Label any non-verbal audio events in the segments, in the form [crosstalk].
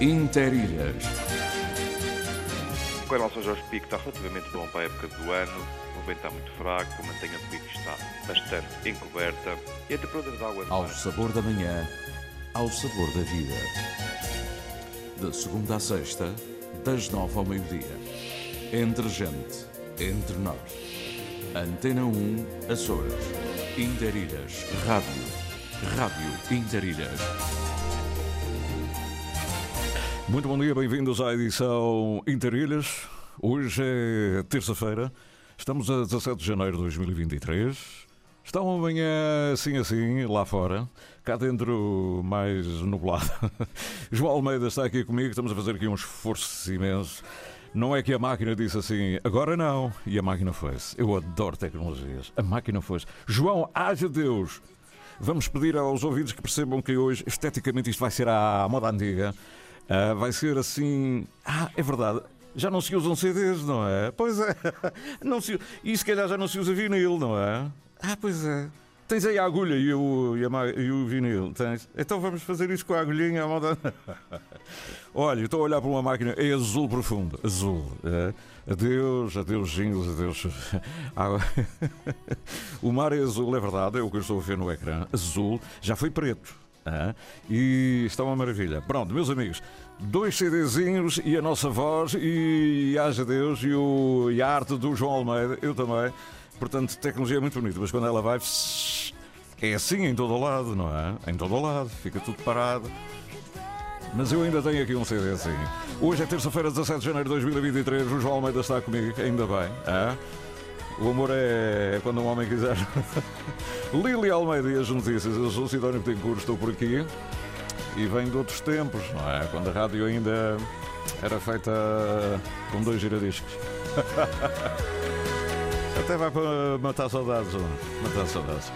Interilhas. Com relação ao Jorge Pico, está relativamente bom para a época do ano. O vento está muito fraco, a mantenha de pico está bastante encoberta e a temperatura de água Ao sabor da manhã, ao sabor da vida. De segunda a sexta, das nove ao meio-dia. Entre gente, entre nós. Antena 1, Açores. Interilhas. Rádio. Rádio Interilhas. Muito bom dia, bem-vindos à edição Interilhas. Hoje é terça-feira, estamos a 17 de janeiro de 2023. Está uma manhã assim assim, lá fora, cá dentro mais nublado. [laughs] João Almeida está aqui comigo, estamos a fazer aqui um esforço imenso. Não é que a máquina disse assim, agora não, e a máquina foi-se. Eu adoro tecnologias, a máquina foi-se. João, haja Deus! Vamos pedir aos ouvidos que percebam que hoje, esteticamente, isto vai ser à moda antiga. Ah, vai ser assim. Ah, é verdade. Já não se usam CDs, não é? Pois é. [laughs] Não se... E se calhar já não se usa vinil, não é? Ah, pois é. Tens aí a agulha e o, e, a e o vinil, tens? Então vamos fazer isso com a agulhinha à moda. [laughs] Olha, estou a olhar para uma máquina, é azul profundo, azul. É. Adeus, adeus jingles, adeus. [laughs] O mar é azul, é verdade, é o que eu estou a ver no ecrã. Azul, já foi preto. Ah, E está uma maravilha. Pronto, meus amigos, dois CDzinhos e a nossa voz, e haja Deus, e, o, e a arte do João Almeida, eu também. Portanto, tecnologia é muito bonita, mas quando ela vai. É assim em todo o lado, não é? Em todo o lado, fica tudo parado. Mas eu ainda tenho aqui um CD assim. Hoje é terça-feira, 17 de janeiro de 2023. O João Almeida está comigo, ainda bem. ah? O amor é quando um homem quiser. [laughs] Lili Almeida e as notícias. Eu sou Sidónio Betancourt, estou por aqui. E venho de outros tempos, não é? Quando a rádio ainda era feita com dois giradiscos. [laughs] Até vai para matar saudades. Matar saudades.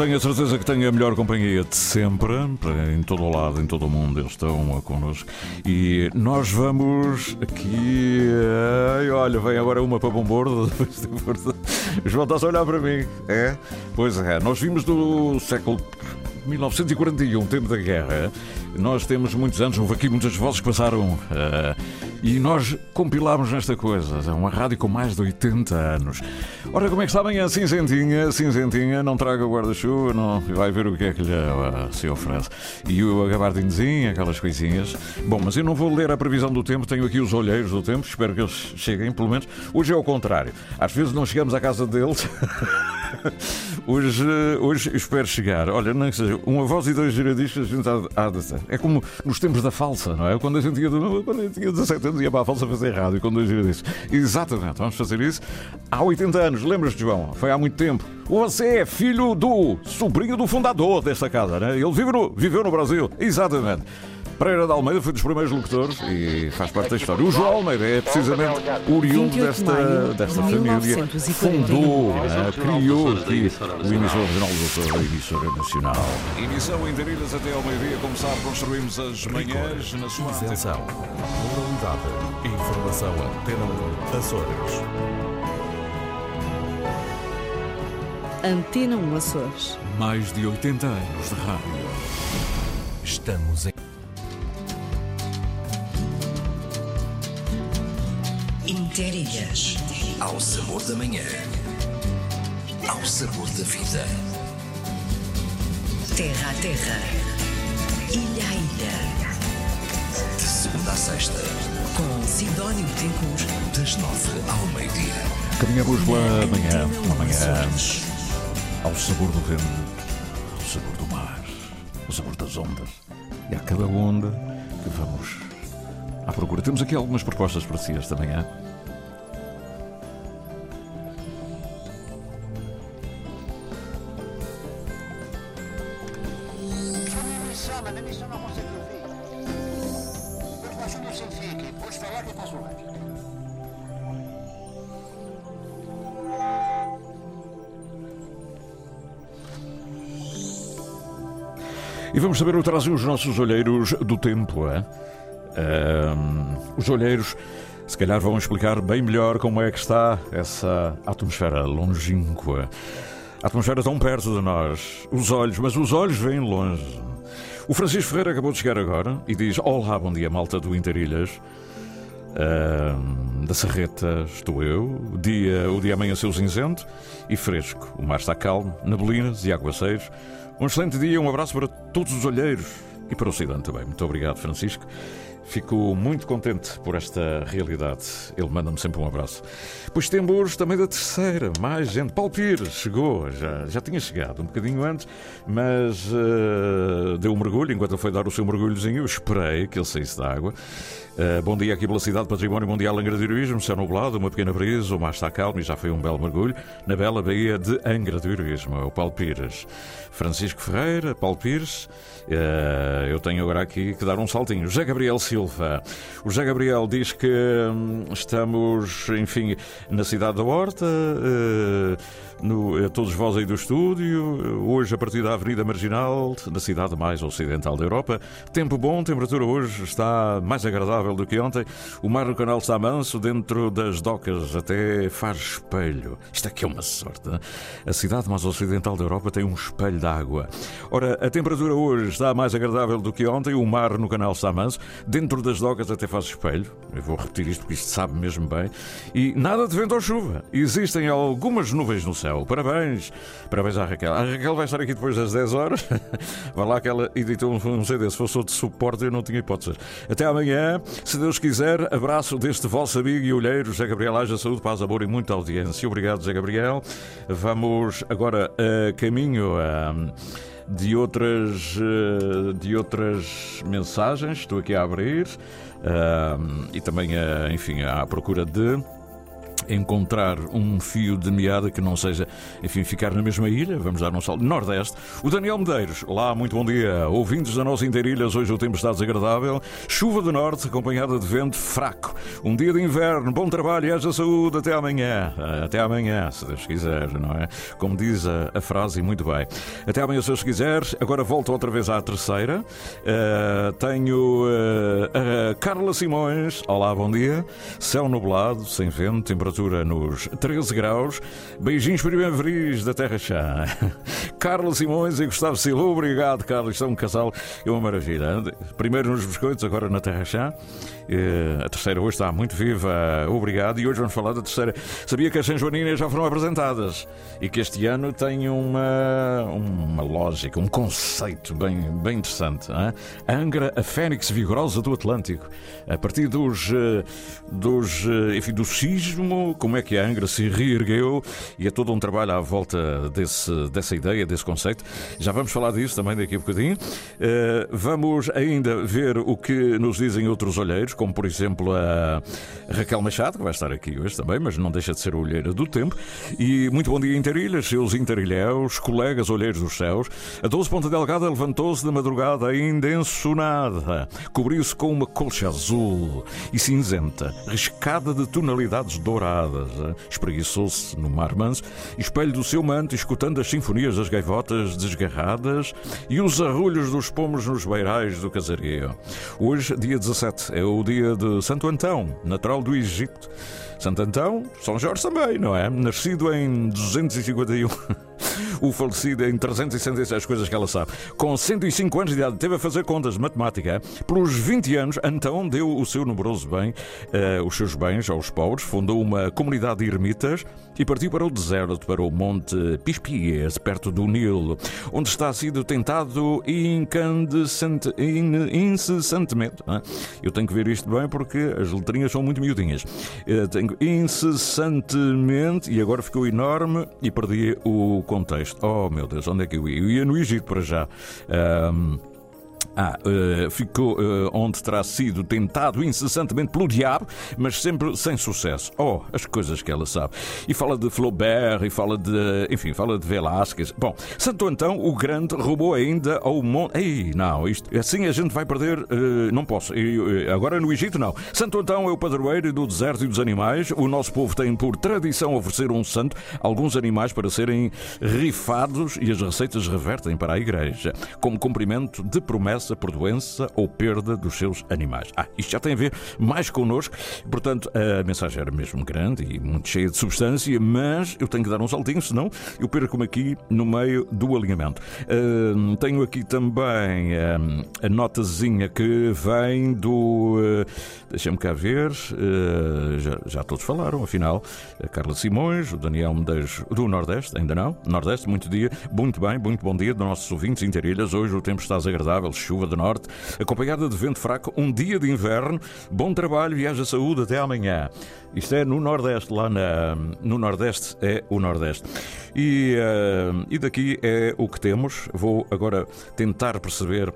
Tenho a certeza que tenho a melhor companhia de sempre, em todo o lado, em todo o mundo, eles estão connosco. E nós vamos aqui. ai, olha, vem agora uma para Bombordo. [laughs] João, estás a olhar para mim? É? Pois é, nós vimos do século 1941, tempo da guerra, Nós temos muitos anos, houve aqui muitas vozes que passaram uh, e nós compilámos nesta coisa. É uma rádio com mais de 80 anos. Ora, como é que sabem? A cinzentinha, cinzentinha, não traga guarda-chuva, não vai ver o que é que lhe uh, se oferece. E o gabardinzinho, aquelas coisinhas. Bom, mas eu não vou ler a previsão do tempo, tenho aqui os olheiros do tempo, espero que eles cheguem, pelo menos. Hoje é o contrário. Às vezes não chegamos à casa deles. [laughs] hoje, hoje espero chegar. Olha, não seja uma voz e dois giradiscos, a gente há, há de É como nos tempos da falsa, não é? Quando a gente ia, quando eu tinha 17 anos ia para a falsa fazer rádio com dois giradiscos. Exatamente, vamos fazer isso. Há 80 anos, lembras-te, João? Foi há muito tempo. Você é filho do sobrinho do fundador desta casa, né? Ele vive no, viveu no Brasil. Exatamente. Pereira de Almeida foi dos primeiros locutores e faz parte da história. O João Almeida é precisamente oriundo desta, desta família. Fundou, né, criou aqui o emissor regional do a emissora nacional. Emissão em Darilhas até ao meio-dia. Como sabe, construímos as manhãs na sua Isenção, moralidade, informação Antena 1, Açores. Antena 1 Açores. Mais de 80 anos de rádio. Estamos em Interilhas. Ao sabor da manhã. Ao sabor da vida. Terra a terra. Ilha a ilha. De segunda a sexta. Com Sidónio Betancourt. Das nove ao meio-dia. Caminhamos pela manhã, Antena uma um manhã ao sabor do vento, ao sabor do mar, ao sabor das ondas. E a cada onda que vamos à procura. Temos aqui algumas propostas para si esta manhã. E vamos saber o que trazem os nossos olheiros do tempo. É? Ahm, os olheiros, se calhar, vão explicar bem melhor como é que está essa atmosfera longínqua. A atmosfera tão perto de nós. Os olhos, mas os olhos vêm longe. O Francisco Ferreira acabou de chegar agora e diz: Olá, bom dia, malta do Interilhas. Ahm, da Serreta estou eu. O dia, o dia amanheceu cinzento e fresco. O mar está calmo, neblinas e aguaceiros. Um excelente dia, um abraço para todos os olheiros e para o Ocidente também. Muito obrigado, Francisco. Fico muito contente por esta realidade. Ele manda-me sempre um abraço. Pois temos também da terceira, mais gente. Paulo Pires chegou, já, já tinha chegado um bocadinho antes, mas eh, deu um mergulho. Enquanto foi dar o seu mergulhozinho, eu esperei que ele saísse da água. Eh, bom dia aqui pela Cidade Património Mundial Angra do Heroísmo, céu nublado, uma pequena brisa, o mar está calmo e já foi um belo mergulho na bela Baía de Angra do Heroísmo. É o Paulo Pires. Francisco Ferreira, Paulo Pires. eh, eu tenho agora aqui que dar um saltinho. José Gabriel Silva. O José Gabriel diz que hum, estamos, enfim, na cidade da Horta. eh, no, a todos vós aí do estúdio, hoje a partir da Avenida Marginal, da cidade mais ocidental da Europa. Tempo bom, temperatura hoje está mais agradável do que ontem. O mar no canal está manso, dentro das docas até faz espelho. Isto aqui é uma sorte. hein? A cidade mais ocidental da Europa tem um espelho água. Ora, a temperatura hoje está mais agradável do que ontem, o mar no canal está manso, dentro das docas até faz espelho. Eu vou repetir isto porque isto sabe mesmo bem. E nada de vento ou chuva. Existem algumas nuvens no céu. Parabéns. Parabéns à Raquel. A Raquel vai estar aqui depois das 10 horas. [laughs] Vai lá que ela editou um, um CD. Se fosse outro suporte, eu não tinha hipóteses. Até amanhã. Se Deus quiser, abraço deste vosso amigo e olheiro, José Gabriel. Haja saúde, paz, amor e muita audiência. Obrigado, José Gabriel. Vamos agora a caminho a de outras, eh, de outras mensagens. Estou aqui a abrir ah, e também, eh, enfim, à procura de encontrar um fio de meada que não seja, enfim, ficar na mesma ilha. Vamos dar um salto. Nordeste. O Daniel Medeiros. Olá, muito bom dia. Ouvintes da nossa inteirilhas, hoje o tempo está desagradável. Chuva do norte, acompanhada de vento fraco. Um dia de inverno. Bom trabalho e haja saúde. Até amanhã. Ah, Até amanhã, se Deus quiser, não é? Como diz a, a frase, muito bem. Até amanhã, se Deus quiser. Agora volto outra vez à terceira. Ah, tenho ah, Carla Simões. Olá, bom dia. Céu nublado, sem vento, temperatura nos 13 graus. Beijinhos primaveris da Terra Chá. Carlos Simões e Gustavo Silva. Obrigado, Carlos. É um casal, é uma maravilha. Primeiro nos biscoitos, agora na Terra Chá. Eh, A terceira hoje está muito viva. Obrigado. E hoje vamos falar da terceira. Sabia que as São Joaninas já foram apresentadas e que este ano tem uma, uma lógica, um conceito bem, bem interessante. hein? Angra, a Fênix vigorosa do Atlântico. A partir dos, eh, dos, eh, enfim, do sismo, como é que a Angra se reergueu e é todo um trabalho à volta desse, dessa ideia, desse conceito. Já vamos falar disso também daqui a bocadinho. Eh, vamos ainda ver o que nos dizem outros olheiros, como por exemplo a Raquel Machado, que vai estar aqui hoje também, mas não deixa de ser olheira do tempo. E muito bom dia, Interilhas, seus interilhéus, colegas olheiros dos céus. A 12 Ponta Delgada levantou-se da madrugada ainda ensonada, cobriu-se com uma colcha azul e cinzenta, riscada de tonalidades douradas. Espreguiçou-se no mar manso, espelho do seu manto, escutando as sinfonias das gaivotas desgarradas e os arrulhos dos pomos nos beirais do casario. Hoje, dia 17, é o dia de Santo Antão, natural do Egito. Santo Antão, São Jorge também, não é? Nascido em 251. [laughs] [laughs] O falecido em 366 coisas que ela sabe. Com 105 anos de idade, teve a fazer contas de matemática. Pelos 20 anos, Antão deu o seu numeroso bem, eh, os seus bens aos pobres, fundou uma comunidade de ermitas e partiu para o deserto, para o Monte Pispies, perto do Nilo, onde está sido tentado incandescente, in- incessantemente. é? Eu tenho que ver isto bem porque as letrinhas são muito miudinhas. Eh, Tenho incessantemente, e agora ficou enorme e perdi o contexto. Oh meu Deus, onde é que eu ia? Eu ia no Egito para já. Ahm, ah, eh, ficou eh, onde terá sido tentado incessantemente pelo diabo, mas sempre sem sucesso. Oh, as coisas que ela sabe. E fala de Flaubert, e fala de. Enfim, fala de Velázquez. Bom, Santo Antão, o Grande, roubou ainda ao monte. Ei, não, isto, assim a gente vai perder. eh, não posso. Eu, agora no Egito, não. Santo Antão é o padroeiro do deserto e dos animais. O nosso povo tem por tradição oferecer um santo alguns animais para serem rifados e as receitas revertem para a igreja, como cumprimento de promessa por doença ou perda dos seus animais. Ah, isto já tem a ver mais connosco, portanto a mensagem era mesmo grande e muito cheia de substância, mas eu tenho que dar um saltinho, senão eu perco-me aqui no meio do alinhamento. Ah, tenho aqui também ah, a notazinha que vem do. ah, Deixa-me cá ver, ah, já, já todos falaram, afinal, a Carla Simões, o Daniel Medeiros do Nordeste, ainda não? Nordeste, muito dia, muito bem, muito bom dia dos nossos ouvintes interilhas. Hoje o tempo está desagradável, chuva de norte, acompanhada de vento fraco, um dia de inverno. Bom trabalho e haja saúde até amanhã. Isto é no Nordeste, lá na, no Nordeste é o Nordeste. E, ah, e daqui é o que temos. Vou agora tentar perceber.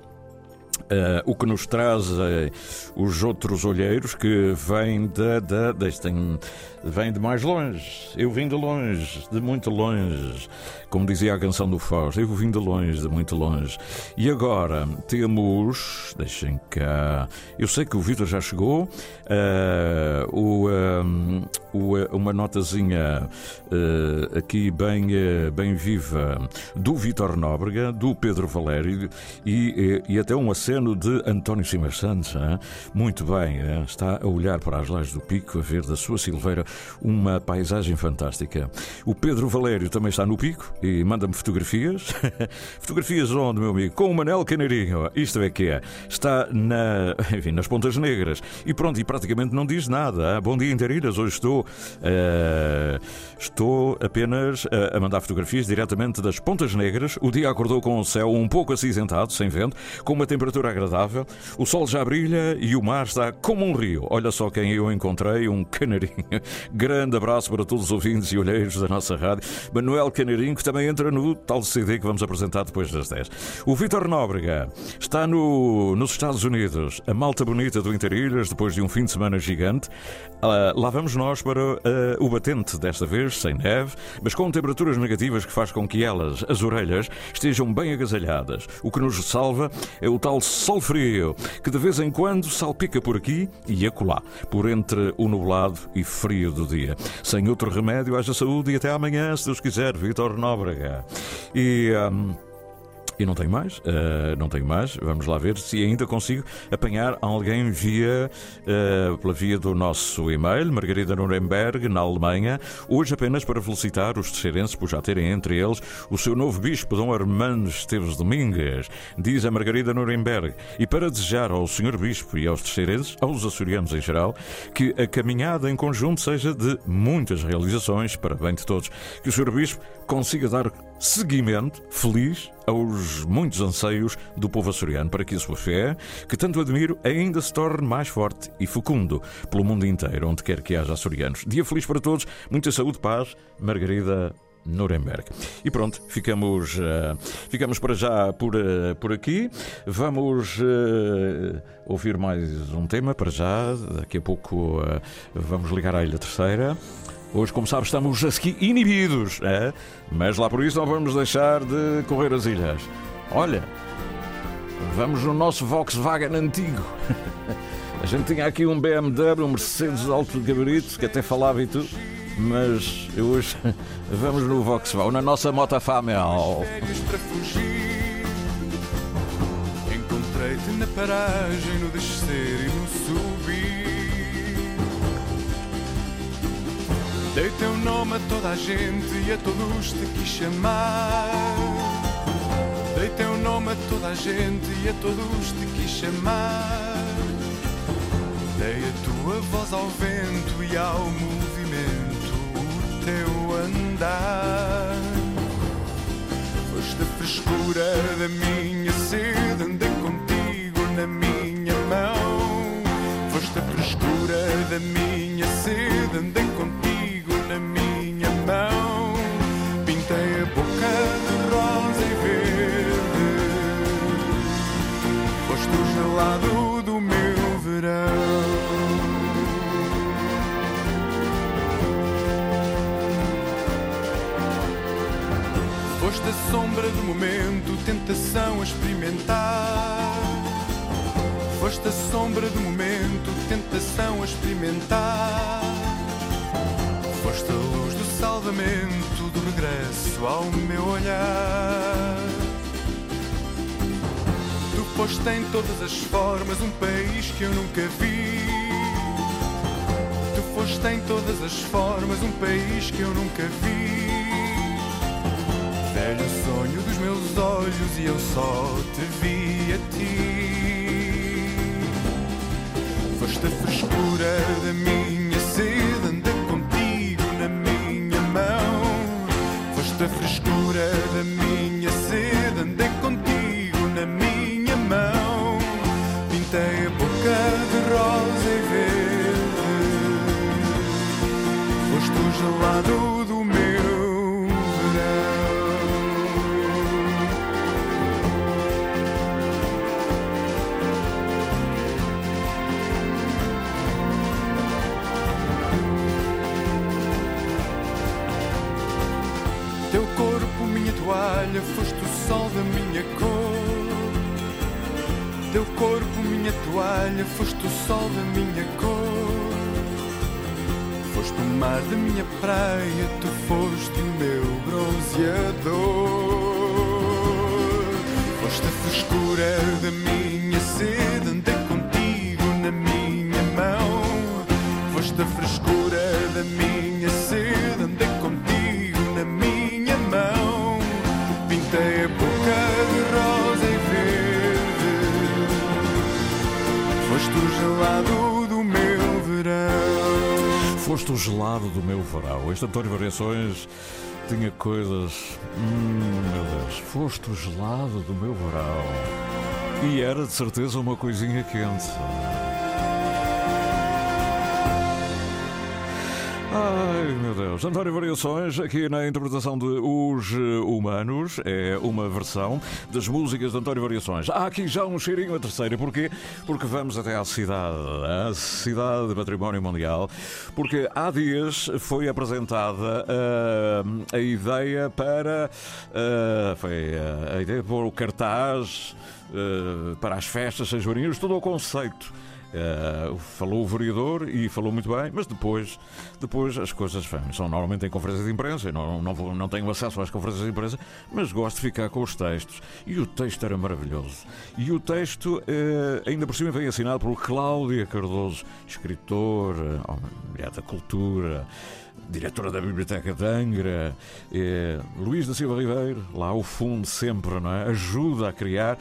Uh, o que nos traz uh, os outros olheiros que vêm da, da, deste, tem- vêm de mais longe. Eu vim de longe, de muito longe. Como dizia a canção do Fausto, eu vim de longe, de muito longe. E agora temos. Deixem cá. Eu sei que o Vitor já chegou. uh, o, um, o, uma notazinha aqui bem, bem viva do Vitor Nóbrega, do Pedro Valério e, e, e até um aceno de António Simas Santos. hein? Muito bem, hein? está a olhar para as lajes do Pico, a ver da sua silveira uma paisagem fantástica. O Pedro Valério também está no Pico e manda-me fotografias. [laughs] fotografias onde, meu amigo? Com o Manel Canarinho. Isto é que é. Está na, [laughs] enfim, nas Pontas Negras. E pronto, e praticamente não diz nada. hein? Bom dia, Interilhas. Hoje estou, eh, estou apenas a, a mandar fotografias diretamente das Pontas Negras. O dia acordou com o céu um pouco acinzentado, sem vento, com uma temperatura agradável. O sol já brilha e o mar está como um rio. Olha só quem eu encontrei, um canarinho. [laughs] Grande abraço para todos os ouvintes e olheiros da nossa rádio. Manuel Canarinho, que também entra no tal CD que vamos apresentar depois das 10. O Vitor Nóbrega está no, nos Estados Unidos. A malta bonita do Interilhas, depois de um fim de semana gigante. Ah, lá vamos nós para ah, o batente, desta vez sem neve, mas com temperaturas negativas que faz com que elas, as orelhas, estejam bem agasalhadas. O que nos salva é o tal sol frio, que de vez em quando salpica por aqui e acolá, por entre o nublado e frio do dia. Sem outro remédio, haja saúde e até amanhã, se Deus quiser, Vitor Nóbrega. E. ahm, E não tenho mais, uh, não tenho mais. Vamos lá ver se ainda consigo apanhar alguém via uh, pela via do nosso e-mail, Margarida Nuremberg, na Alemanha. Hoje apenas para felicitar os terceirenses por já terem entre eles o seu novo bispo, Dom Armando Esteves Domingues, diz a Margarida Nuremberg. E para desejar ao senhor bispo e aos terceirenses, aos açorianos em geral, que a caminhada em conjunto seja de muitas realizações para bem de todos. Que o senhor bispo consiga dar seguimento feliz aos muitos anseios do povo açoriano para que a sua fé, que tanto admiro, ainda se torne mais forte e fecundo pelo mundo inteiro, onde quer que haja açorianos. Dia feliz para todos, muita saúde, paz, Margarida Nuremberg. E pronto, ficamos, uh, ficamos para já por, uh, por aqui. Vamos uh, ouvir mais um tema para já. Daqui a pouco vamos ligar à Ilha Terceira. Hoje, como sabes, estamos aqui inibidos, é? mas lá por isso não vamos deixar de correr as ilhas. Olha, vamos no nosso Volkswagen antigo. [laughs] A gente tinha aqui um BMW, um Mercedes alto gabarito, que até falava e tudo, mas hoje [laughs] vamos no Volkswagen, na nossa moto Famel. Encontrei-te na paragem, no descer e no Dei teu nome a toda a gente e a todos te quis chamar. Dei teu nome a toda a gente e a todos te quis chamar. Dei a tua voz ao vento e ao movimento, o teu andar. Foste a frescura da minha sede, andei contigo na minha mão. Foste a frescura da minha sede, andei contigo Foste o gelado do meu verão. Foste a sombra do momento, tentação a experimentar. Foste a sombra do momento, tentação a experimentar. Foste a luz do salvamento, do regresso ao meu olhar. Tu foste em todas as formas um país que eu nunca vi. Tu foste em todas as formas um país que eu nunca vi. Velho sonho dos meus olhos e eu só te vi a ti. Foste a frescura da minha sede, andei contigo na minha mão. Foste a frescura da minha Este António Variações tinha coisas. Hum, meu Deus. Foste o gelado do meu verão. E era de certeza uma coisinha quente. Deus, António Variações, aqui na interpretação de Os Humanos, é uma versão das músicas de António Variações. Há aqui já um cheirinho a terceira, porquê? Porque vamos até à cidade, a cidade de Património Mundial, porque há dias foi apresentada ah, a ideia para. ah, foi ah, a ideia para o cartaz para as festas São Joaninas, todo o conceito Eh, falou o vereador e falou muito bem, mas depois, depois as coisas são normalmente em conferências de imprensa. Eu não, não, vou- não tenho acesso às conferências de imprensa, mas gosto de ficar com os textos. E o texto era maravilhoso. E o texto, eh, ainda por cima, veio assinado por Cláudia Cardoso, escritora, oh, mulher da cultura diretora da Biblioteca de Angra, eh, Luís da Silva Ribeiro, lá ao fundo sempre, não é? Ajuda a criar.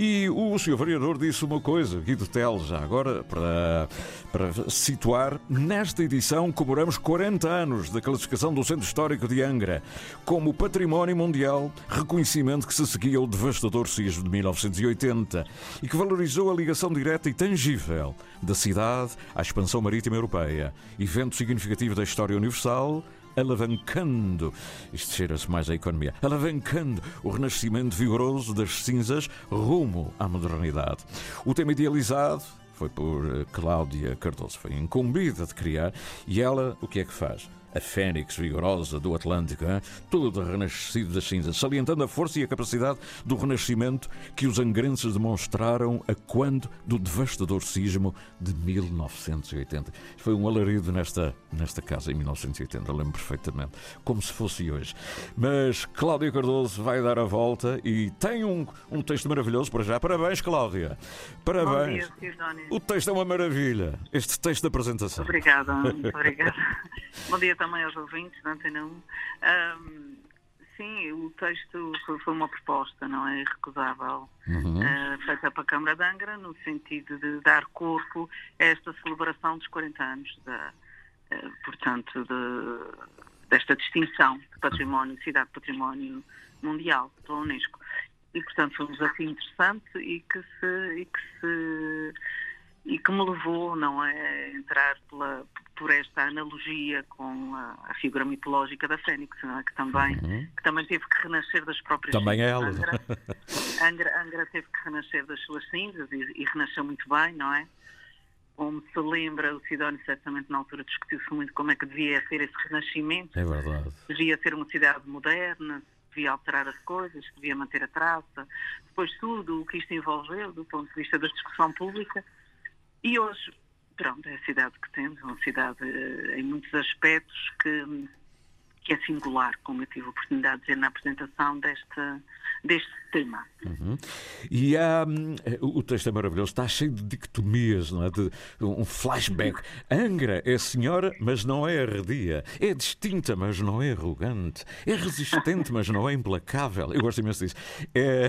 E o senhor vereador disse uma coisa, Guido Tel, já agora, para, para situar, nesta edição comemoramos 40 anos da classificação do Centro Histórico de Angra como Património Mundial, reconhecimento que se seguia ao devastador sismo de 1980 e que valorizou a ligação direta e tangível da cidade à expansão marítima europeia, evento significativo da história universal alavancando, isto cheira-se mais à economia, alavancando o renascimento vigoroso das cinzas rumo à modernidade. O tema idealizado foi por eh, Cláudia Cardoso, foi incumbida de criar e ela o que é que faz? A fênix vigorosa do Atlântico, hein? tudo renascido das cinzas, salientando a força e a capacidade do renascimento que os angrenses demonstraram a quando do devastador sismo de 1980. Foi um alarido nesta, nesta casa em 1980, lembro perfeitamente, como se fosse hoje. Mas Cláudia Cardoso vai dar a volta e tem um, um texto maravilhoso para já. Parabéns, Cláudia. Parabéns. Bom dia. O texto é uma maravilha. Este texto de apresentação. Obrigada, muito obrigada. [laughs] Bom dia também aos ouvintes da Antena 1. Ahm, sim, o texto foi, uma proposta, não é? Irrecusável, Uhum. ah, feita para a Câmara de Angra, no sentido de dar corpo a esta celebração dos 40 anos, da, ah, portanto, de- desta distinção de património, cidade património mundial pela Unesco. E, portanto, foi um desafio interessante e que se. E que se e que me levou não é, a entrar pela, por esta analogia com a, a figura mitológica da Fênix, é? que, também, que também teve que renascer das próprias Uhum. Também é ela. Angra, Angra, Angra teve que renascer das suas cinzas e, e renasceu muito bem, não é? Como se lembra, o Sidónio certamente na altura discutiu-se muito como é que devia ser esse renascimento É verdade. devia ser uma cidade moderna, devia alterar as coisas, devia manter a traça, depois tudo o que isto envolveu do ponto de vista da discussão pública. E hoje, pronto, é a cidade que temos, é uma cidade eh, em muitos aspectos que, que é singular, como eu tive a oportunidade de dizer na apresentação deste, deste tema. Uhum. E hum, o texto é maravilhoso, está cheio de dicotomias, não é? De, um flashback. Angra é senhora, mas não é arredia. É distinta, mas não é arrogante. É resistente, mas não é implacável. Eu gosto imenso disso. É,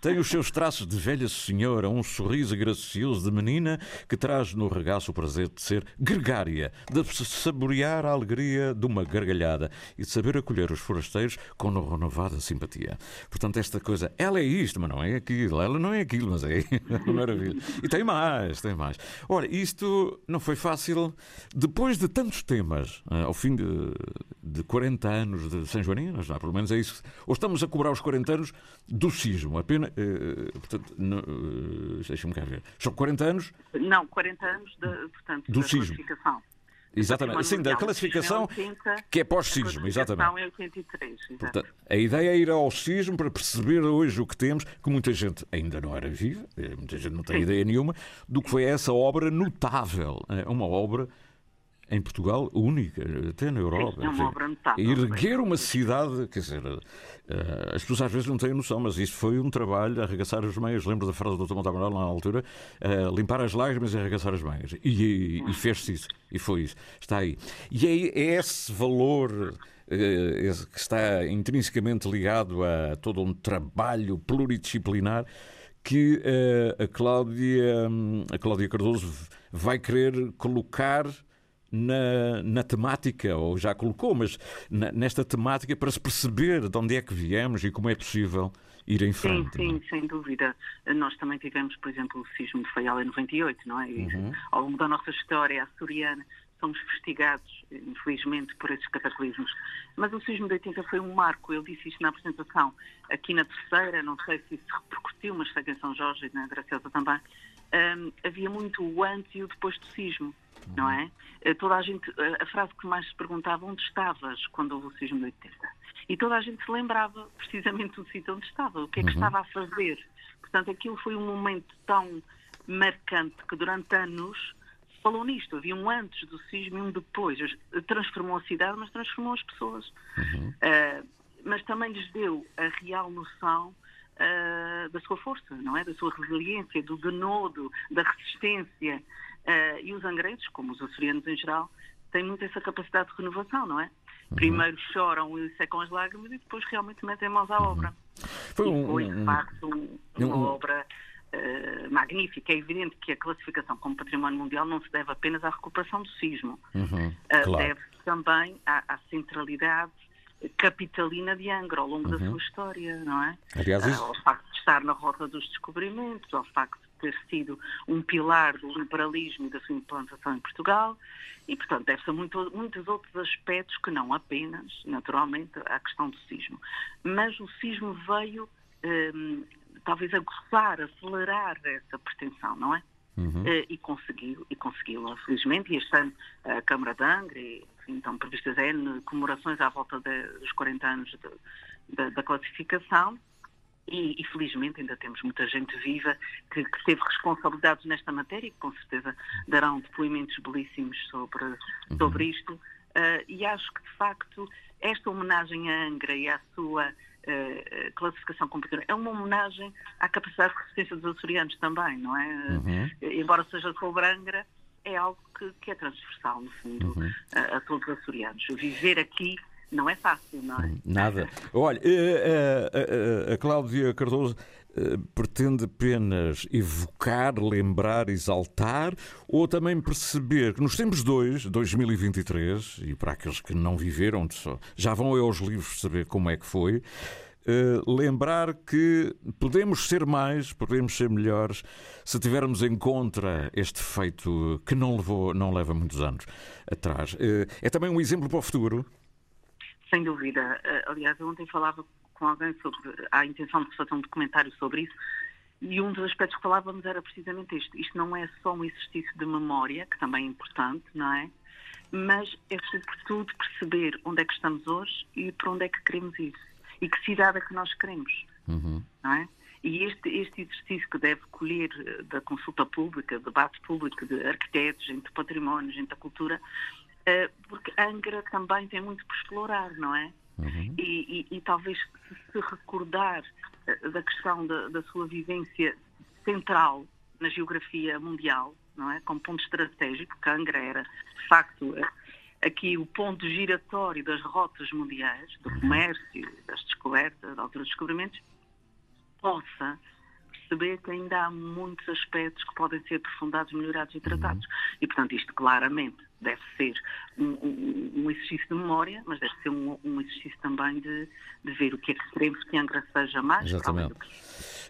tem os seus traços de velha senhora, um sorriso gracioso de menina que traz no regaço o prazer de ser gregária, de saborear a alegria de uma gargalhada e de saber acolher os forasteiros com renovada simpatia. Portanto, esta coisa, ela é isto, mas não é aquilo, ela não é aquilo, mas é [laughs] maravilha. E tem mais, tem mais. Ora, isto não foi fácil. Depois de tantos temas, eh, ao fim de, de 40 anos de São Joaninas, já, pelo menos é isso. Ou estamos a cobrar os 40 anos do sismo, apenas. eh, portanto, eh, deixa-me cá ver. São 40 anos, Não, 40 anos de, portanto, Do da sismo. classificação. Exatamente, sim, da classificação O sismo 80, que é a pós-sismo, exatamente. é 83, exato. Portanto, a ideia é ir ao sismo para perceber hoje o que temos, que muita gente ainda não era viva, eh, muita gente não tem ideia nenhuma, do que foi essa obra notável. É uma obra em Portugal única, até na Europa. é uma obra notável. Erguer uma cidade, quer dizer, eh, as pessoas às vezes não têm noção, mas isto foi um trabalho, arregaçar as meias. Lembro da frase do Dr. Montamoral na altura: eh, limpar as lágrimas e arregaçar as meias. E, e fez-se isso, e foi isso. Está aí. E é, é esse valor eh, que está intrinsecamente ligado a todo um trabalho pluridisciplinar que eh, a, Cláudia, hum, a Cláudia Cardoso vai querer colocar na, na temática, ou já colocou, mas na- nesta temática para se perceber de onde é que viemos e como é possível ir em Sim, frente. é? sim, sem dúvida. Nós também tivemos, por exemplo, o sismo de Faial em 98, não é? E, Uhum. Ao longo da nossa história açoriana, somos festigados, infelizmente, por esses cataclismos. Mas o sismo de 80 foi um marco, eu disse isto na apresentação. Aqui na terceira, não sei se isso repercutiu, mas sei que em São Jorge e na Graciosa também, hum, havia muito o antes e o depois do sismo. Não é? Eh, Toda a gente, a- a frase que mais se perguntava, onde estavas quando houve o sismo de 80? E toda a gente se lembrava [laughs] precisamente do sítio onde estava, o que é que estava a fazer. Portanto, aquilo foi um momento tão marcante que durante anos falou nisto. Havia um antes do sismo e um depois. Transformou a cidade, mas transformou as pessoas. Uh, mas também lhes deu a real noção uh, da sua força, não é? Da sua resiliência, do denodo, da resistência. Uh, e os angrenses, como os açorianos em geral, têm muito essa capacidade de renovação, não é? Primeiro choram e secam as lágrimas e depois realmente metem mãos à obra. Foi e um- foi, de facto, um- uma um- obra eh, magnífica. É evidente que a classificação como património mundial não se deve apenas à recuperação do sismo. Uhum, Eh, claro. Deve-se também à, à centralidade capitalina de Angra ao longo da Uhum. sua história, não é? Aliás, Ah, isso- Ao facto de estar na rota dos descobrimentos, ao facto de ter sido um pilar do liberalismo e da sua implantação em Portugal, e, portanto, deve-se a muito, muitos outros aspectos que não apenas, naturalmente, à questão do sismo. Mas o sismo veio, hum, talvez, aguçar, acelerar essa pretensão, não é? Uhum. Eh, e conseguiu, e conseguiu, felizmente, e este ano a Câmara de Angra, e, enfim, estão previstas N comemorações à volta de- dos 40 anos de- da- da classificação, e, e, felizmente ainda temos muita gente viva que, que teve responsabilidades nesta matéria e que com certeza darão depoimentos belíssimos sobre, sobre isto. Eh, e acho que, de facto, esta homenagem a Angra e à sua eh, classificação património é uma homenagem à capacidade de resistência dos açorianos também, não é? Uhum. Embora seja sobre Angra, é algo que, que é transversal, no fundo, Uhum. a, a todos os açorianos. Viver aqui não é fácil, não é? Nada. Olha, eh, eh, eh, a Cláudia Cardoso pretende apenas evocar, lembrar, exaltar ou também perceber que nos tempos dois, 2023, e para aqueles que não viveram, já vão aos livros saber como é que foi, eh, lembrar que podemos ser mais, podemos ser melhores se tivermos em conta este feito que não, levou, não leva muitos anos atrás. Eh, é também um exemplo para o futuro. Sem dúvida. Eh, Aliás, eu ontem falava com alguém sobre a intenção de fazer um documentário sobre isso e um dos aspectos que falávamos era precisamente isto. Isto não é só um exercício de memória, que também é importante, não é? Mas é sobretudo perceber onde é que estamos hoje e para onde é que queremos ir. E que cidade é que nós queremos, Uhum. não é? E este, este exercício que deve colher eh, da consulta pública, debate público de arquitetos, entre patrimónios, entre a cultura, eh, porque Angra também tem muito por explorar, não é? Uhum. E, e- e talvez se, recordar eh, da questão da, da sua vivência central na geografia mundial, não é? Como ponto estratégico, que Angra era, de facto, aqui o ponto giratório das rotas mundiais, do comércio, descobertas, da altura dos descobrimentos, possa perceber que ainda há muitos aspectos que podem ser aprofundados, melhorados e tratados. E, portanto, isto claramente deve ser um, um- um exercício de memória, mas deve ser um, um exercício também de, de ver o que é que queremos que Angra seja mais. Exatamente.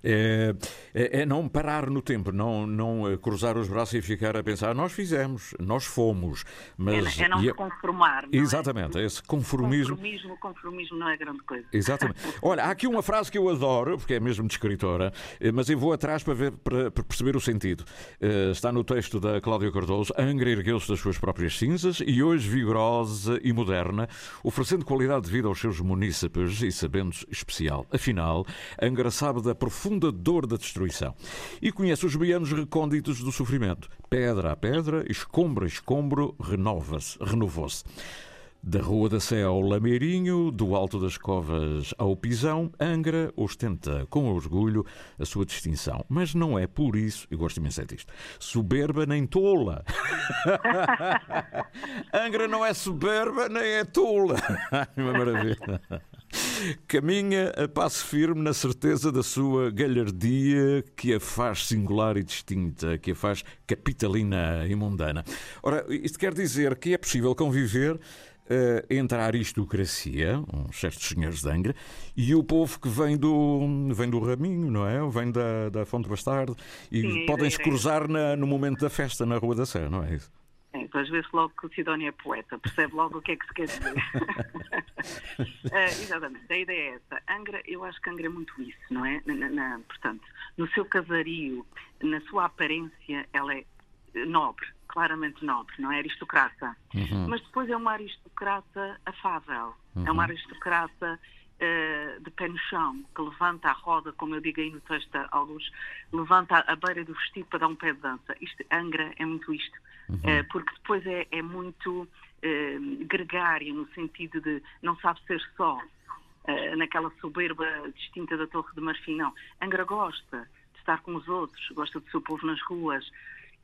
É, é- é não parar no tempo, não, não eh, cruzar os braços e ficar a pensar, nós fizemos, nós fomos. Mas, é, é não e se é- conformar. não é? Exatamente, esse conformismo. Conformismo, conformismo não é grande coisa. Exatamente. [laughs] Olha, há aqui uma frase que eu adoro, porque é mesmo de escritora, eh, mas eu vou atrás para, ver, para, para perceber o sentido. Eh, Está no texto da Cláudia Cardoso. Angra ergueu-se das suas próprias cinzas e hoje vigorosa e moderna, oferecendo qualidade de vida aos seus munícipes e sabendo especial. Afinal, Angra sabe da profunda dor da destruição e conhece os bianos recônditos do sofrimento. Pedra a pedra, escombro a escombro, renova-se, renovou-se. Da Rua da Sé ao Lameirinho, do Alto das Covas ao Pisão, Angra ostenta com orgulho a sua distinção. Mas não é por isso, e gosto imenso é disto, soberba nem tola. [laughs] Angra não é soberba nem é tola. [laughs] Uma maravilha. Caminha a passo firme na certeza da sua galhardia que a faz singular e distinta, que a faz capitalina e mundana. Ora, isto quer dizer que é possível conviver eh, entre a aristocracia, uns certos senhores de Angra, e o povo que vem do, vem do Raminho, não é? Vem da, da Fonte Bastardo e podem-se cruzar na- no momento da festa na Rua da Sé, não é isso? É, depois vê-se logo que o Sidónia é poeta, percebe logo o que é que se quer dizer. [laughs] Eh, exatamente, a ideia é essa. Angra, eu acho que Angra é muito isso, não é? Na- na- portanto, no seu casario, na sua aparência, ela é nobre, claramente nobre, não é aristocrata. Uhum. Mas depois é uma aristocrata afável, é uma aristocrata eh, de pé no chão, que levanta a roda, como eu digo aí no texto luz, levanta a beira do vestido para dar um pé de dança. Isto, Angra é muito isto, Eh, porque depois é, é muito eh, gregário, no sentido de não sabe ser só, eh, naquela soberba distinta da Torre de Marfim, não. Angra gosta de estar com os outros, gosta do seu povo nas ruas,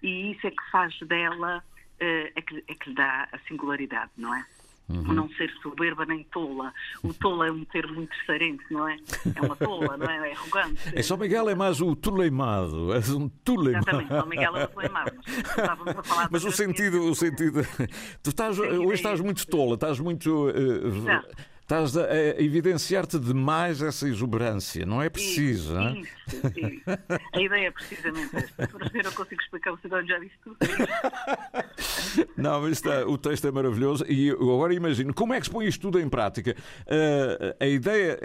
e isso é que faz dela, é, que, é que lhe dá a singularidade, não é? O não ser soberba nem tola. O tola é um termo muito serente, não é? É uma tola, não é? É arrogante. Em São Miguel é mais o tuleimado. És um tuleimado. Exatamente, São Miguel é o Suleimar, mas Mas o sentido, o sentido. Tu estás, hoje estás muito tola, estás muito. eh, estás a, a evidenciar-te demais essa exuberância. Não é preciso, Isso, isso, isso. A ideia é precisamente esta. Por eu não consigo explicar, o Cidadão já disse tudo. [laughs] Não, mas está, o texto é maravilhoso e eu agora imagino como é que se põe isto tudo em prática. Eh, a ideia,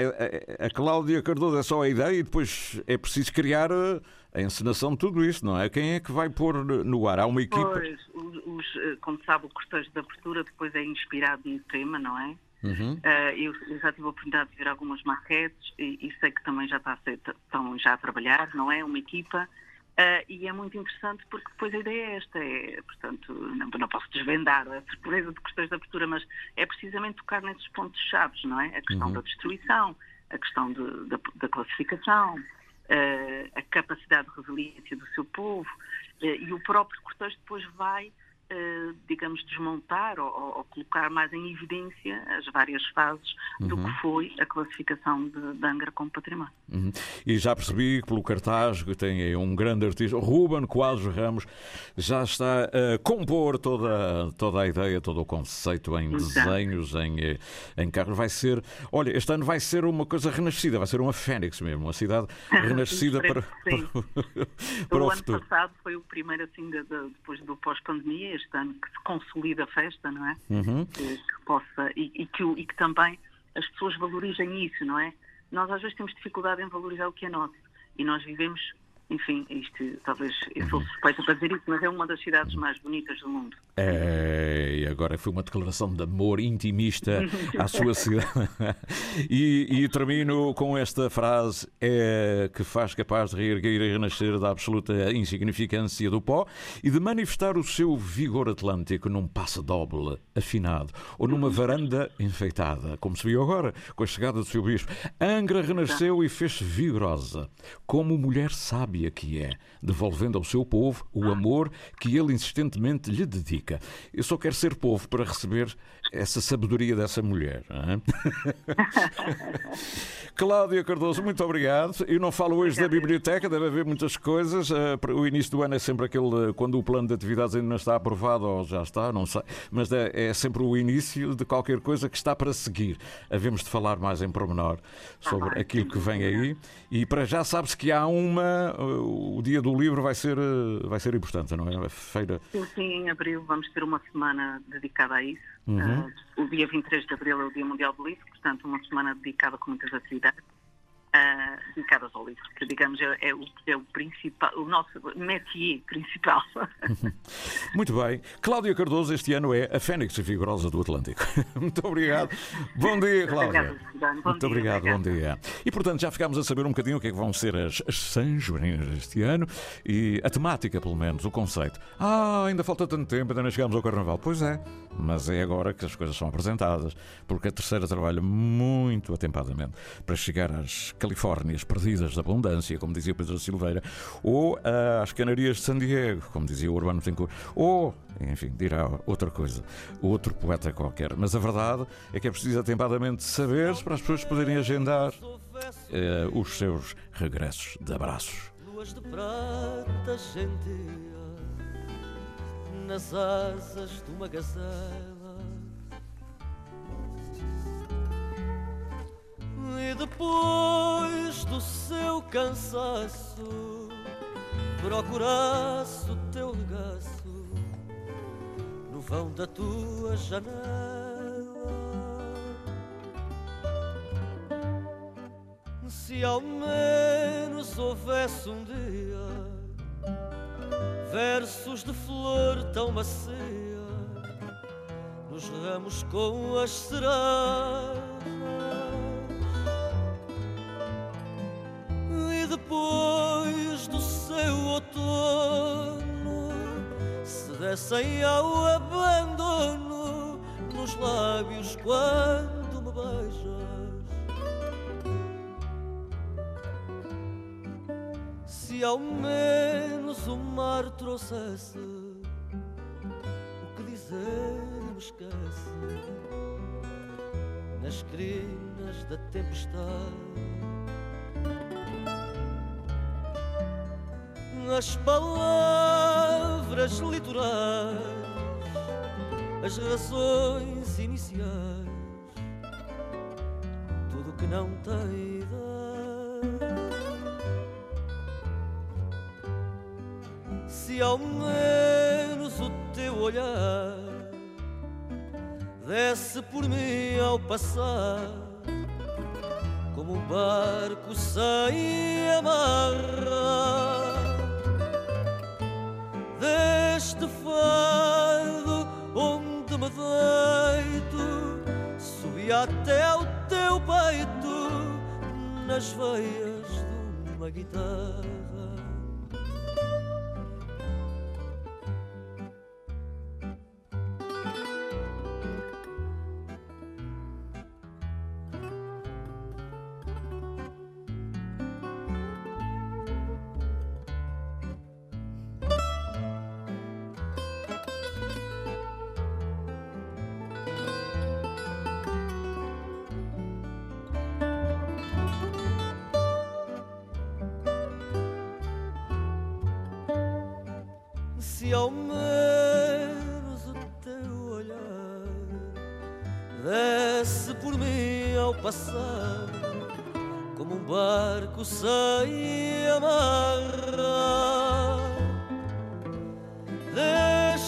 a, a- a Cláudia Cardoso é só a ideia e depois é preciso criar eh, a encenação de tudo isto, não é? Quem é que vai pôr no ar? Há uma equipa. Pois, os, os, eh, como sabe, o cortejo de abertura depois é inspirado no tema, não é? Uhum. Eh, eu, eu já tive a oportunidade de ver algumas maquetes e, e sei que também já está a ser, estão já a trabalhar, não é? Uma equipa. Eh, e é muito interessante porque depois a ideia é esta, é, portanto, não, não posso desvendar a surpresa de questões de abertura, mas é precisamente tocar nesses pontos chaves, não é? A questão Uhum. da destruição, a questão de- da, da classificação, eh, a capacidade de resiliência do seu povo eh, e o próprio cortejo depois vai, eh, digamos, desmontar ou, ou- colocar mais em evidência as várias fases do Uhum. que foi a classificação de, de Angra como património. Uhum. E já percebi que pelo cartaz que tem aí um grande artista, Ruben Quadros Ramos, já está a compor toda, toda a ideia, todo o conceito em Exato. desenhos, em, em carros. Vai ser, olha, este ano vai ser uma coisa renascida, vai ser uma fênix mesmo, uma cidade [laughs] renascida para, para, [laughs] para o o ano futuro. passado foi o primeiro, assim, de- de- depois do pós-pandemia, este ano que se consolida a festa, não é? Uhum. que, que possa e, e que, e que também as pessoas valorizem isso, não é? Nós às vezes temos dificuldade em valorizar o que é nosso e nós vivemos, enfim, isto talvez eu Uhum. sou suspeita para dizer isso, mas é uma das cidades mais bonitas do mundo. É, e agora foi uma declaração de amor intimista à [laughs] sua cidade. E, e termino com esta frase é, que faz capaz de reerguer e renascer da absoluta insignificância do pó e de manifestar o seu vigor atlântico num passo doble afinado ou numa varanda enfeitada, como se viu agora com a chegada do seu bispo. Angra renasceu e fez-se vigorosa, como mulher sábia que é, devolvendo ao seu povo o amor que ele insistentemente lhe dedica. Eu só quero ser povo para receber essa sabedoria dessa mulher. é? [laughs] Cláudia Cardoso, muito obrigado. Eu não falo hoje da biblioteca, deve haver muitas coisas. Eh, O início do ano é sempre aquele eh, quando o plano de atividades ainda não está aprovado ou já está, não sei. Mas é, é sempre o início de qualquer coisa que está para seguir. Havemos de falar mais em pormenor sobre aquilo que vem aí. E para já sabe-se que há uma. eh, O dia do livro vai ser, vai ser importante, não é? Feira. Sim, sim, em abril vamos ter uma semana dedicada a isso. Uhum. Ah, o dia 23 de abril é o Dia Mundial do Livro, portanto, uma semana dedicada com muitas atividades. Ah, dedicadas ao livro, que digamos é, é o, é o principal, o nosso métier principal. [laughs] Muito bem. Cláudia Cardoso, este ano é a Fênix Vigorosa do Atlântico. [laughs] Muito obrigado. Bom dia, Cláudia. Obrigada, Cidane. Bom Muito dia, obrigado, obrigada. bom dia. E portanto já ficámos a saber um bocadinho o que é que vão ser as, as Sãs Joaninas deste ano e a temática, pelo menos, o conceito. Ah, ainda falta tanto tempo, ainda não chegámos ao Carnaval. Pois é, mas é agora que as coisas são apresentadas, porque a terceira trabalha muito atempadamente para chegar às Califórnias perdidas da abundância, como dizia Pedro Silveira, ou às Canarias de San Diego, como dizia o Urbano Betancourt, ou, enfim, dirá outra coisa, outro poeta qualquer. Mas a verdade é que é preciso atempadamente saber para as pessoas poderem agendar eh, os seus regressos de abraços. Luas de prata nas asas de uma gazela e depois do seu cansaço procurasse o teu regaço no vão da tua janela. Se ao menos houvesse um dia versos de flor tão macia nos ramos com as cerejas depois do seu outono se dessem ao abandono nos lábios quando me beijas. Se ao menos o mar trouxesse o que dizer me esquece nas crinas da tempestade. Nas palavras litorais, as razões iniciais, tudo que não tem idade. Se ao menos o teu olhar desce por mim ao passar, como um barco sem amarra. Deste fado onde me deito, subi até ao teu peito, nas veias de uma guitarra.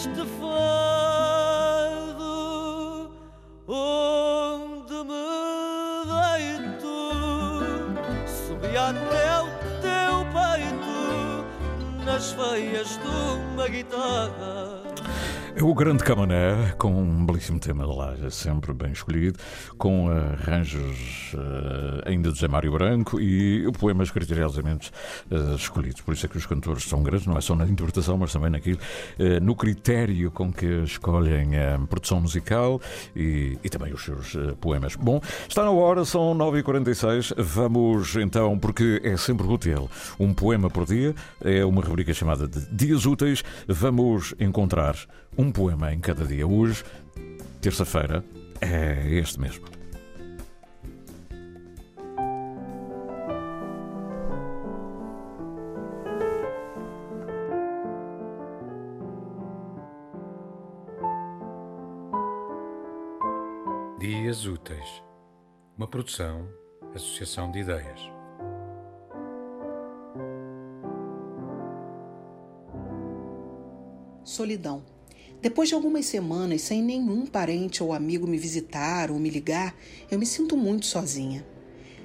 Deste fado onde me deito, subi até ao teu peito nas veias de uma guitarra. É o Grande Camané, com um belíssimo tema de lá, sempre bem escolhido, com arranjos eh, ainda de José Mário Branco e poemas criteriosamente eh, escolhidos. Por isso é que os cantores são grandes, não é só na interpretação, mas também naquilo, eh, no critério com que escolhem a produção musical e, e também os seus poemas. Bom, está na hora, são 9h46, vamos então, porque é sempre útil, um poema por dia, é uma rubrica chamada de Dias Úteis, vamos encontrar um poema em cada dia. Hoje, terça-feira, é este mesmo. Dias Úteis, uma produção, associação de ideias. Solidão. Depois de algumas semanas sem nenhum parente ou amigo me visitar ou me ligar, eu me sinto muito sozinha.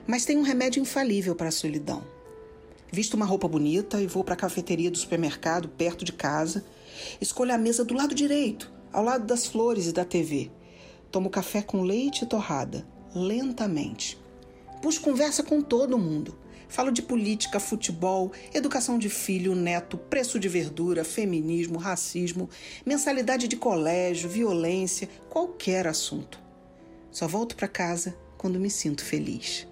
Mas tem um remédio infalível para a solidão. Visto uma roupa bonita e vou para a cafeteria do supermercado perto de casa. Escolho a mesa do lado direito, ao lado das flores e da TV. Tomo café com leite e torrada, lentamente. Puxo conversa com todo mundo. Falo de política, futebol, educação de filho, neto, preço de verdura, feminismo, racismo, mensalidade de colégio, violência, qualquer assunto. Só volto para casa quando me sinto feliz.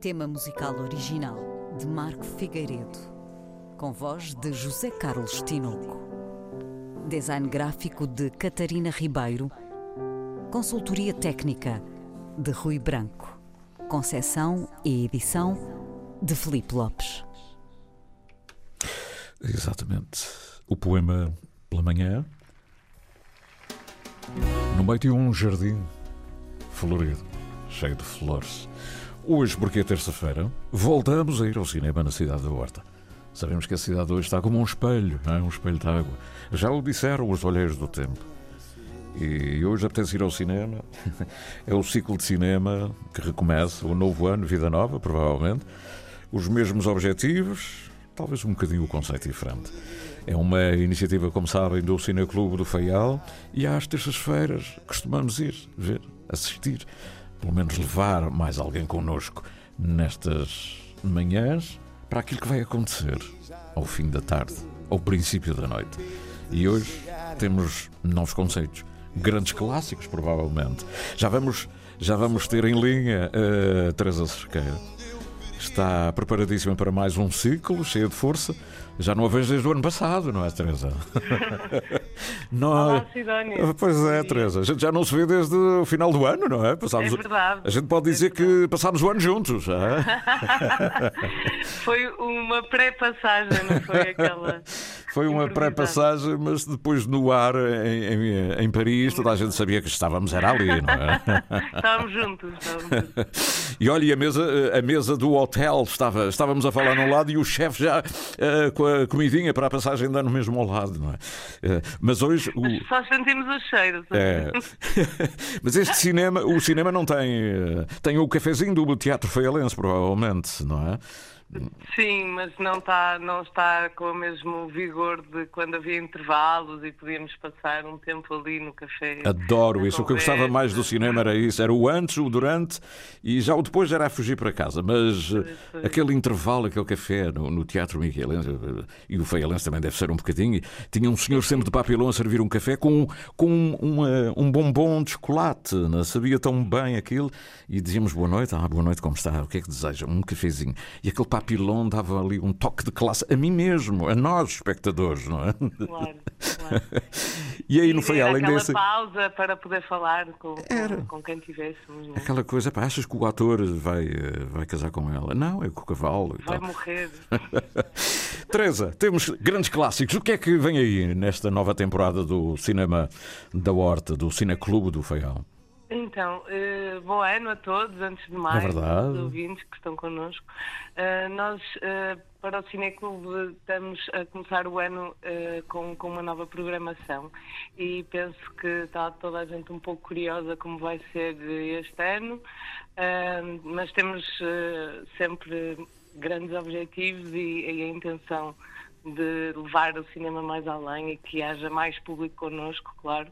Tema musical original de Marco Figueiredo, com voz de José Carlos Tinoco. Design gráfico de Catarina Ribeiro. Consultoria técnica de Rui Branco. Concessão e edição de Felipe Lopes. Exatamente. O poema pela manhã, no meio de um jardim florido, cheio de flores. Hoje, porque é terça-feira, voltamos a ir ao cinema na cidade da Horta. Sabemos que a cidade hoje está como um espelho, é? um espelho de água. Já o disseram os olheiros do tempo. E hoje apetece ir ao cinema. [laughs] É o ciclo de cinema que recomeça, o novo ano, vida nova, provavelmente. Os mesmos objetivos, talvez um bocadinho o conceito diferente. É uma iniciativa, como sabem, do Cineclube do Faial e às terças-feiras costumamos ir ver, assistir, pelo menos levar mais alguém connosco nestas manhãs para aquilo que vai acontecer ao fim da tarde, ao princípio da noite. E hoje temos novos conceitos, grandes clássicos, provavelmente. Já vamos, já vamos ter em linha a Teresa Cerqueira. Está preparadíssima para mais um ciclo, cheia de força. Já não a vejo desde o ano passado, não é, Teresa? [laughs] Olá, Sidónia. Pois é, Teresa. A gente já não se vê desde o final do ano, não é? Passámos... É verdade. A gente pode dizer que passámos o ano juntos. É? [laughs] foi uma pré-passagem, não foi aquela. [laughs] Foi uma pré-passagem, mas depois no ar em, em, em, Paris toda a gente sabia que estávamos era ali, não é? [laughs] estávamos juntos, estávamos juntos. E olha, a mesa, a mesa do hotel estava, estávamos a falar num lado e o chefe já uh, com a comidinha para a passagem ano mesmo ao lado, não é? Uh, mas hoje. O... Mas só sentimos os cheiros. É. [laughs] mas este cinema, o cinema não tem. Tem o cafezinho do Teatro Feialense, provavelmente, não é? Sim, mas não está, não está com o mesmo vigor de quando havia intervalos e podíamos passar um tempo ali no café. Adoro isso. O que eu gostava mais do cinema era isso. Era o antes, o durante e já o depois era a fugir para casa. Mas aquele intervalo, aquele café no, no Teatro Miguelense, e o Feialense também deve ser um bocadinho, tinha um senhor sempre de papilão a servir um café com, com um, um bombom de chocolate. Não? Sabia tão bem aquilo. E dizíamos boa noite. Ah, boa noite, como está? O que é que deseja? Um cafezinho. E aquele papilão dava ali um toque de classe a mim mesmo, a nós, espectadores, não é? Claro, claro. e aí não foi era além aquela desse. pausa para poder falar com, Era. com, quem tivéssemos. não é? Aquela coisa, pá, achas que o ator vai, eh, vai casar com ela? Não, é com o cavalo Vai tal. morrer. [laughs] Teresa, temos grandes clássicos. O que é que vem aí nesta nova temporada do Cinema da Horta, do Cineclube do Feial? Então, eh, bom ano a todos, antes de mais, É verdade. os ouvintes que estão connosco. Eh, nós, eh, para o Cineclube, estamos a começar o ano com, com uma nova programação e penso que está toda a gente um pouco curiosa como vai ser este ano, mas temos sempre grandes objetivos e, e a intenção de levar o cinema mais além e que haja mais público connosco, claro,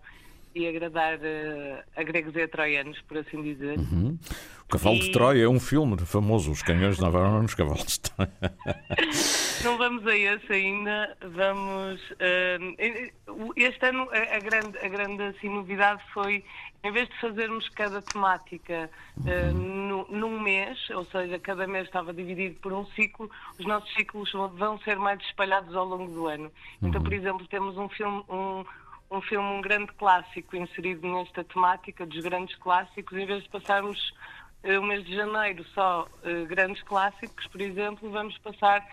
e agradar eh, a gregos e a troianos, por assim dizer. Uhum. O Cavalo de E- Troia é um filme famoso. Os canhões navegaram nos cavalos de Troia. [laughs] Não vamos a esse ainda, vamos. eh, este ano a, a grande, a grande assim, novidade foi, em vez de fazermos cada temática eh, nu- num mês, ou seja, cada mês estava dividido por um ciclo, os nossos ciclos vão- vão ser mais espalhados ao longo do ano. Então, por exemplo, temos um filme. Um, um filme, um grande clássico inserido nesta temática dos grandes clássicos, em vez de passarmos eh, o mês de janeiro só eh, grandes clássicos, por exemplo, vamos passar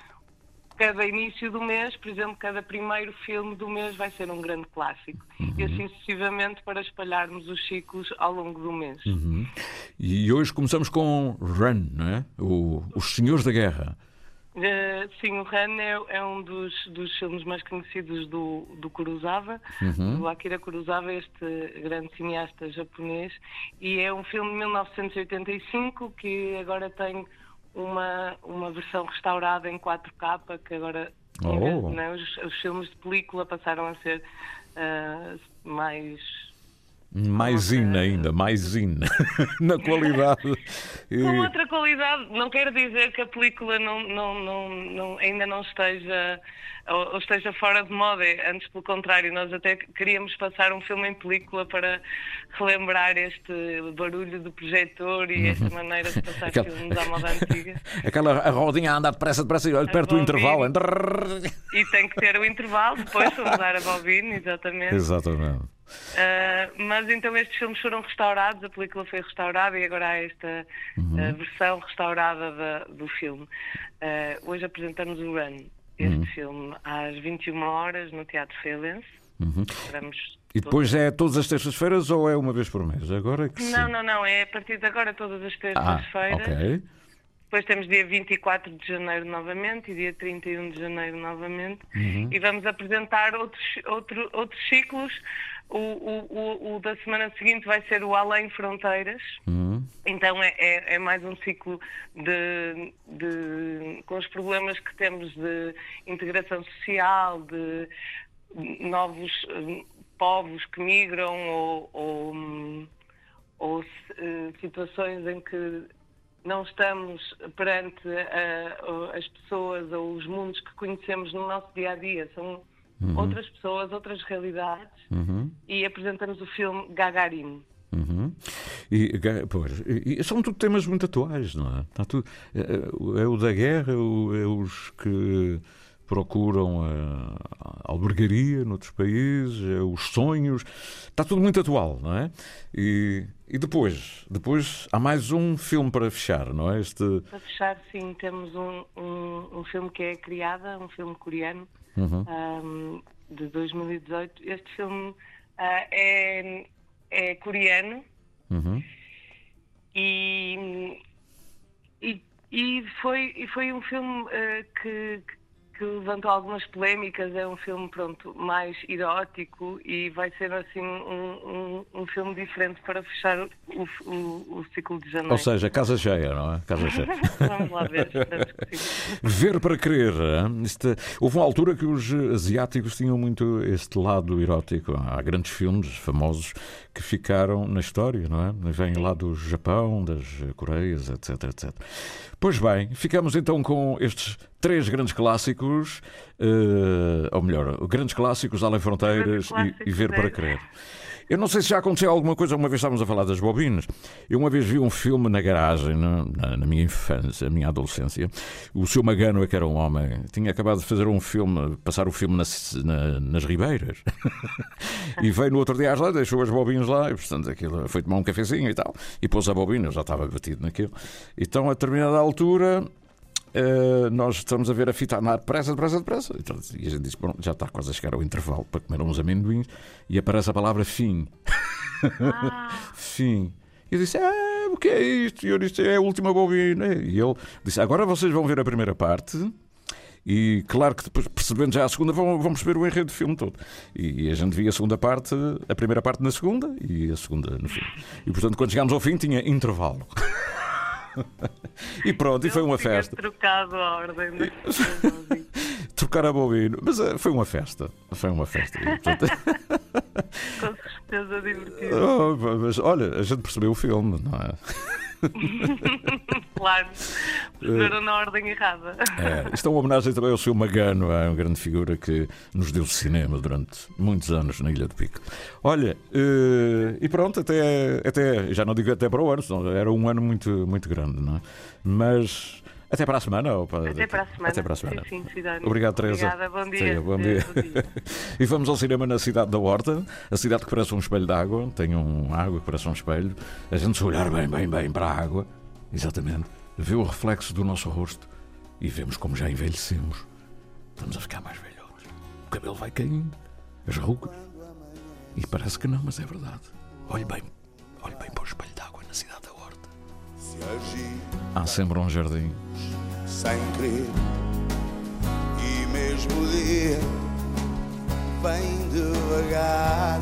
cada início do mês, por exemplo, cada primeiro filme do mês vai ser um grande clássico. E assim sucessivamente para espalharmos os ciclos ao longo do mês. Uhum. E hoje começamos com Run, não é? O, Os Senhores da Guerra. Eh, sim, o Han é, é um dos, dos filmes mais conhecidos do, do Kurosawa, Uhum. do Akira Kurosawa, este grande cineasta japonês, e é um filme de 1985 que agora tem uma, uma versão restaurada em 4K, que agora Oh. né, os, os filmes de película passaram a ser ah, mais Mais in ainda, mais in [laughs] na qualidade. Com outra qualidade, não quero dizer que a película não, não, não, não- ainda não esteja ou, esteja fora de moda, antes pelo contrário, nós até queríamos passar um filme em película para relembrar este barulho do projetor e esta maneira de passar Aquela- filmes à moda antiga. [laughs] Aquela a rodinha a andar depressa, depressa, olha, perto do intervalo. [laughs] E tem que ter o intervalo depois para usar a bobina, exatamente. Exatamente. Uh, mas então estes filmes foram restaurados, a película foi restaurada e agora há esta Uhum. uh, versão restaurada da- do filme. Uh, hoje apresentamos o Run, este Uhum. filme, às 21 horas no Teatro Feilense. Uhum. E depois é todas as terças-feiras ou é uma vez por mês? Agora é que. Não, não, não, é a partir de agora todas as Ah, terças-feiras. ok. Depois temos dia 24 de janeiro novamente e dia 31 de janeiro novamente. Uhum. E vamos apresentar outros, outro, outros ciclos o, o, o, da semana seguinte vai ser o Além Fronteiras. Uhum. Então é, é, é mais um ciclo de, de- com os problemas que temos de integração social, de novos eh, povos que migram ou, ou, hum, ou, eh, situações em que não estamos perante a- a- as pessoas ou os mundos que conhecemos no nosso dia a dia. São Uhum. outras pessoas, outras realidades Uhum. e apresentamos o filme Gagarin. Uhum. E, pois, e- são tudo temas muito atuais, não é? Está tudo, é, é- é o da guerra, o- é os que procuram a, a albergaria noutros países, é os sonhos, está tudo muito atual, não é? E, e depois, depois há mais um filme para fechar, não é? Este, Para fechar, sim, temos um, um, um filme que é Criada, um filme coreano, Uhum. ahm, de 2018. Este filme ah, é, é coreano Uhum. e, e, e foi, e foi um filme ah, que, que levantou algumas polémicas. É um filme, pronto, mais erótico e vai ser, assim, um, um, um filme diferente para fechar o, o, o ciclo de janeiro. ou seja, casa cheia, não é? Casa cheia. [laughs] Vamos lá ver, [laughs] que. Ver para crer. Isto- houve uma altura que os asiáticos tinham muito este lado erótico. Há grandes filmes famosos que ficaram na história, não é? Vêm lá do Japão, das Coreias, etc, etc. Pois bem, ficamos então com estes três grandes clássicos, eh, ou melhor, grandes clássicos Além Fronteiras Grandes e, e Ver clássicos, para é. Crer. Eu não sei se já aconteceu alguma coisa, uma vez estávamos a falar das bobinas. Eu uma vez vi um filme na garagem, na, na- minha infância, na minha adolescência. O seu Magano é que era um homem, tinha acabado de fazer um filme, passar o filme nas, na- nas Ribeiras. [laughs] e veio no outro dia às lá, deixou as bobinas lá, e portanto aquilo foi tomar um cafezinho e tal. E pôs a bobina, eu já estava batido naquilo. Então, a determinada altura. Eh, nós estamos a ver a fita andar depressa, depressa, depressa. Então, e a gente disse: Bom, já está quase a chegar ao intervalo para comer uns amendoins. E aparece a palavra fim. [laughs] fim. E eu disse: Ah, o que é isto? E eu disse: É a última bobina. E ele disse: Agora vocês vão ver a primeira parte. E claro que depois, percebendo já a segunda, vão, vão perceber o enredo do filme todo. E a gente via a segunda parte, a primeira parte na segunda e a segunda no fim. E portanto, quando chegámos ao fim, tinha intervalo. [laughs] e pronto, e foi uma festa. trocado a ordem [laughs] Trocar a bobina. Mas eh, foi uma festa. Foi uma festa. E, portanto, [laughs] Com certeza divertido. oh, mas olha, a gente percebeu o filme, não é? [laughs] claro, perceberam na ordem errada. É, isto é uma homenagem também ao seu Magano, é uma grande figura que nos deu cinema durante muitos anos na Ilha do Pico. Olha, eh, e pronto, até, até, já não digo até para o ano, era um ano muito, muito grande, não é? Mas até para a semana. ou para- Até para a semana. Até para a semana. Sim, sim, Cidade. Obrigado, Teresa. Obrigada, bom dia. Sim, bom dia. bom dia. [laughs] e vamos ao cinema na cidade da Horta, a cidade que parece um espelho de água, tem um água que parece um espelho. A gente se olhar bem, bem, bem para a água, exatamente, vê o reflexo do nosso rosto e vemos como já envelhecemos. Estamos a ficar mais velhotes. O cabelo vai caindo, as rugas. E parece que não, mas é verdade. Olhe bem, olhe bem para o espelho de água na cidade da Horta. Se agir Há sempre um jardim. sem querer e mesmo o dia vem devagar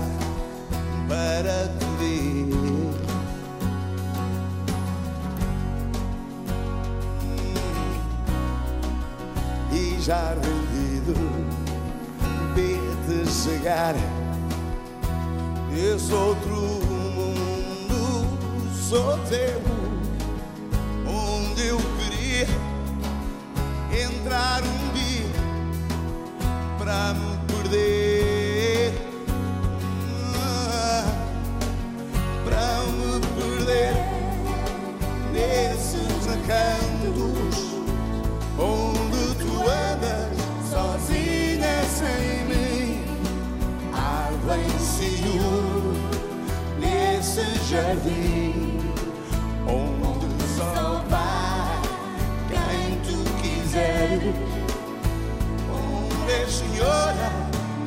para te ver. E já rendido vê-te chegar esse outro mundo sou teu entrar um dia para me perder, Ah, para me perder nesses recantos onde tu andas sozinha sem mim. Há vencido nesse jardim senhora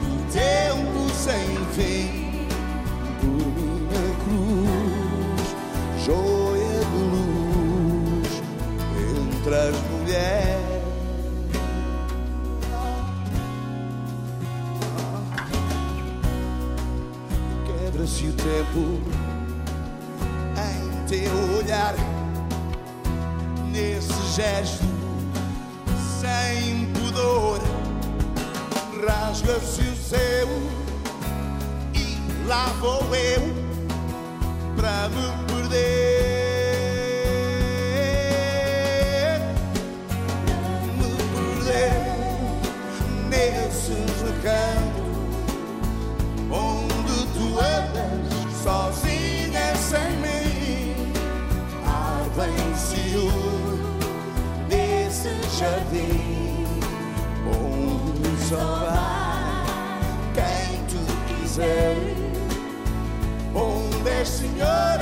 do tempo sem fim, por minha cruz, joia de luz entre as mulheres. Perde-se o tempo em teu olhar, nesse gesto sem pudor. Rasga-se o céu e lá vou eu para me perder. Me perder nesses recantos onde tu andas sozinha sem mim. Arde em ciúme desse jardim vai quem tu quiser. Onde és senhora